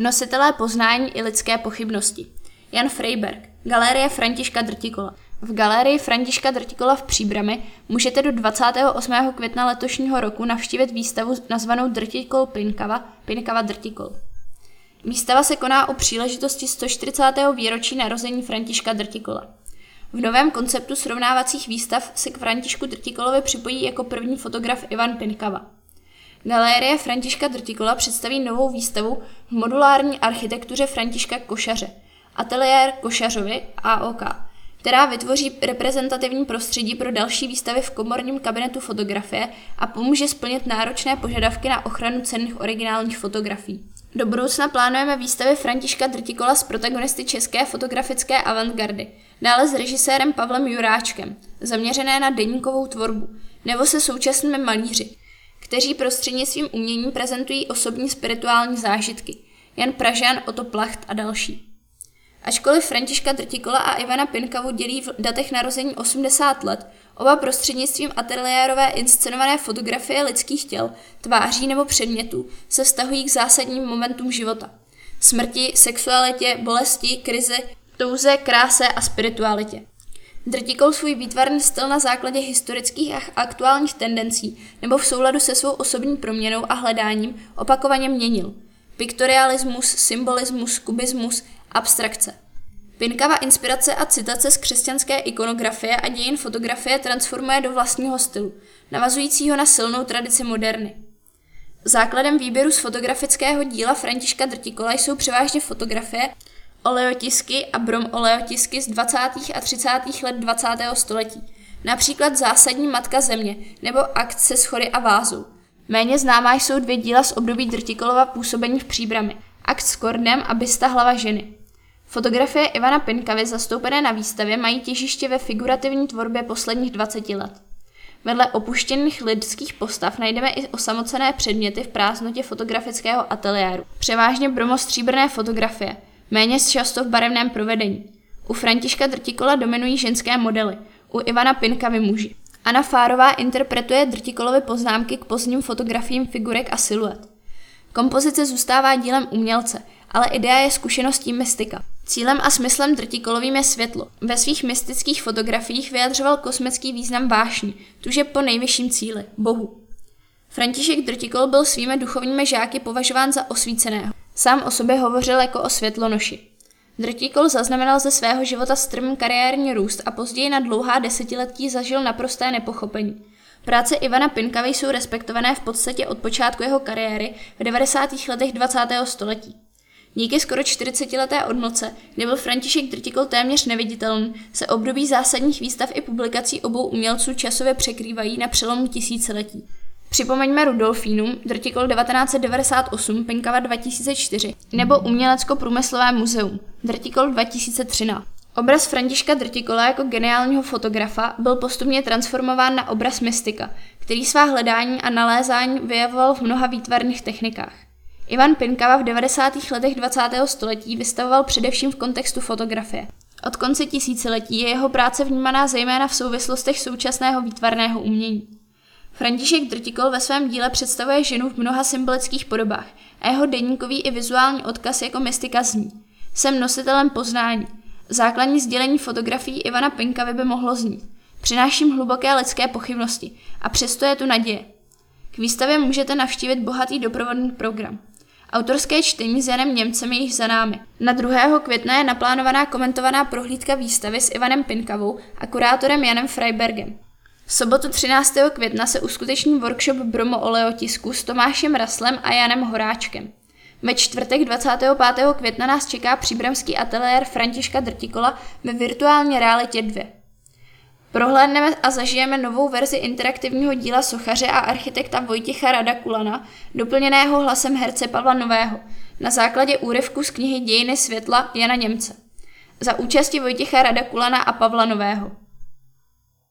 Nositelé poznání i lidské pochybnosti. Jan Freiberg, Galerie Františka Drtikola. V galerii Františka Drtikola v Příbrami můžete do 28. května letošního roku navštívit výstavu nazvanou Drtikol Pinkava, Pinkava Drtikol. Výstava se koná o příležitosti 140. výročí narození Františka Drtikola. V novém konceptu srovnávacích výstav se k Františku Drtikolovi připojí jako první fotograf Ivan Pinkava. Galérie Františka Drtikola představí novou výstavu v modulární architektuře Františka Košaře, ateliér Košařovi AOK, která vytvoří reprezentativní prostředí pro další výstavy v komorním kabinetu fotografie a pomůže splnit náročné požadavky na ochranu cenných originálních fotografií. Do budoucna plánujeme výstavy Františka Drtikola s protagonisty české fotografické avantgardy, dále s režisérem Pavlem Juráčkem, zaměřené na deníkovou tvorbu, nebo se současnými malíři, kteří prostřednictvím umění prezentují osobní spirituální zážitky. Jan Pražan, Oto Placht a další. Ačkoliv Františka Drtikola a Ivana Pinkavu dělí v datech narození 80 let, oba prostřednictvím ateliérové inscenované fotografie lidských těl, tváří nebo předmětů se vztahují k zásadním momentům života. Smrti, sexualitě, bolesti, krizi, touze, kráse a spiritualitě. Drtikol svůj výtvarný styl na základě historických a aktuálních tendencí nebo v souladu se svou osobní proměnou a hledáním opakovaně měnil. Piktorialismus, symbolismus, kubismus, abstrakce. Pinkava inspirace a citace z křesťanské ikonografie a dějin fotografie transformuje do vlastního stylu, navazujícího na silnou tradici moderny. Základem výběru z fotografického díla Františka Drtikola jsou převážně fotografie, oleotisky a brom oleotisky z 20. a 30. let 20. století, například Zásadní matka země nebo Akt se schody a vázu. Méně známá jsou dvě díla z období Drtikolova působení v Příbrami, Akt s kordem a Bysta hlava ženy. Fotografie Ivana Pinkavy zastoupené na výstavě mají těžiště ve figurativní tvorbě posledních 20 let. Vedle opuštěných lidských postav najdeme i osamocené předměty v prázdnotě fotografického ateliéru. Převážně bromostříbrné fotografie, méně často v barevném provedení. U Františka Drtikola dominují ženské modely, u Ivana Pinkavy muži. Anna Fárová interpretuje Drtikolovy poznámky k pozdním fotografiím figurek a siluet. Kompozice zůstává dílem umělce, ale idea je zkušeností mystika. Cílem a smyslem drtikolovým je světlo. Ve svých mystických fotografiích vyjadřoval kosmický význam vášní, tuže po nejvyšším cíli, Bohu. František Drtikol byl svými duchovními žáky považován za osvíceného. Sám o sobě hovořil jako o světlonoši. Drtikol zaznamenal ze svého života strmý kariérní růst a později na dlouhá desetiletí zažil naprosté nepochopení. Práce Ivana Pinkavy jsou respektované v podstatě od počátku jeho kariéry v 90. letech 20. století. Díky skoro 40-leté odmlce, kdy byl František Drtikol téměř neviditelný, se období zásadních výstav i publikací obou umělců časově překrývají na přelomu tisíciletí. Připomeňme Rudolfínum, Drtikol 1998, Pinkava 2004, nebo Umělecko-průmyslové muzeum, Drtikol 2013. Obraz Františka Drtikola jako geniálního fotografa byl postupně transformován na obraz mystika, který svá hledání a nalézání vyjavoval v mnoha výtvarných technikách. Ivan Pinkava v 90. letech 20. století vystavoval především v kontextu fotografie. Od konce tisíciletí je jeho práce vnímaná zejména v souvislostech současného výtvarného umění. František Drtikol ve svém díle představuje ženu v mnoha symbolických podobách a jeho deníkový i vizuální odkaz jako mystika zní. Jsem nositelem poznání. Základní sdělení fotografií Ivana Pinkavy by mohlo znít. Přináším hluboké lidské pochybnosti a přesto je tu naděje. K výstavě můžete navštívit bohatý doprovodný program. Autorské čtení s Janem Němcem je již za námi. Na 2. května je naplánovaná komentovaná prohlídka výstavy s Ivanem Pinkavou a kurátorem Janem Freibergem. V sobotu 13. května se uskuteční workshop Bromo oleotisku s Tomášem Raslem a Janem Horáčkem. Ve čtvrtek 25. května nás čeká příbramský ateliér Františka Drtikola ve virtuální realitě 2. Prohlédneme a zažijeme novou verzi interaktivního díla sochaře a architekta Vojtěcha Rada Kulana, doplněného hlasem herce Pavla Nového, na základě úryvku z knihy Dějiny světla Jana Němce. Za účasti Vojtěcha Rada Kulana a Pavla Nového.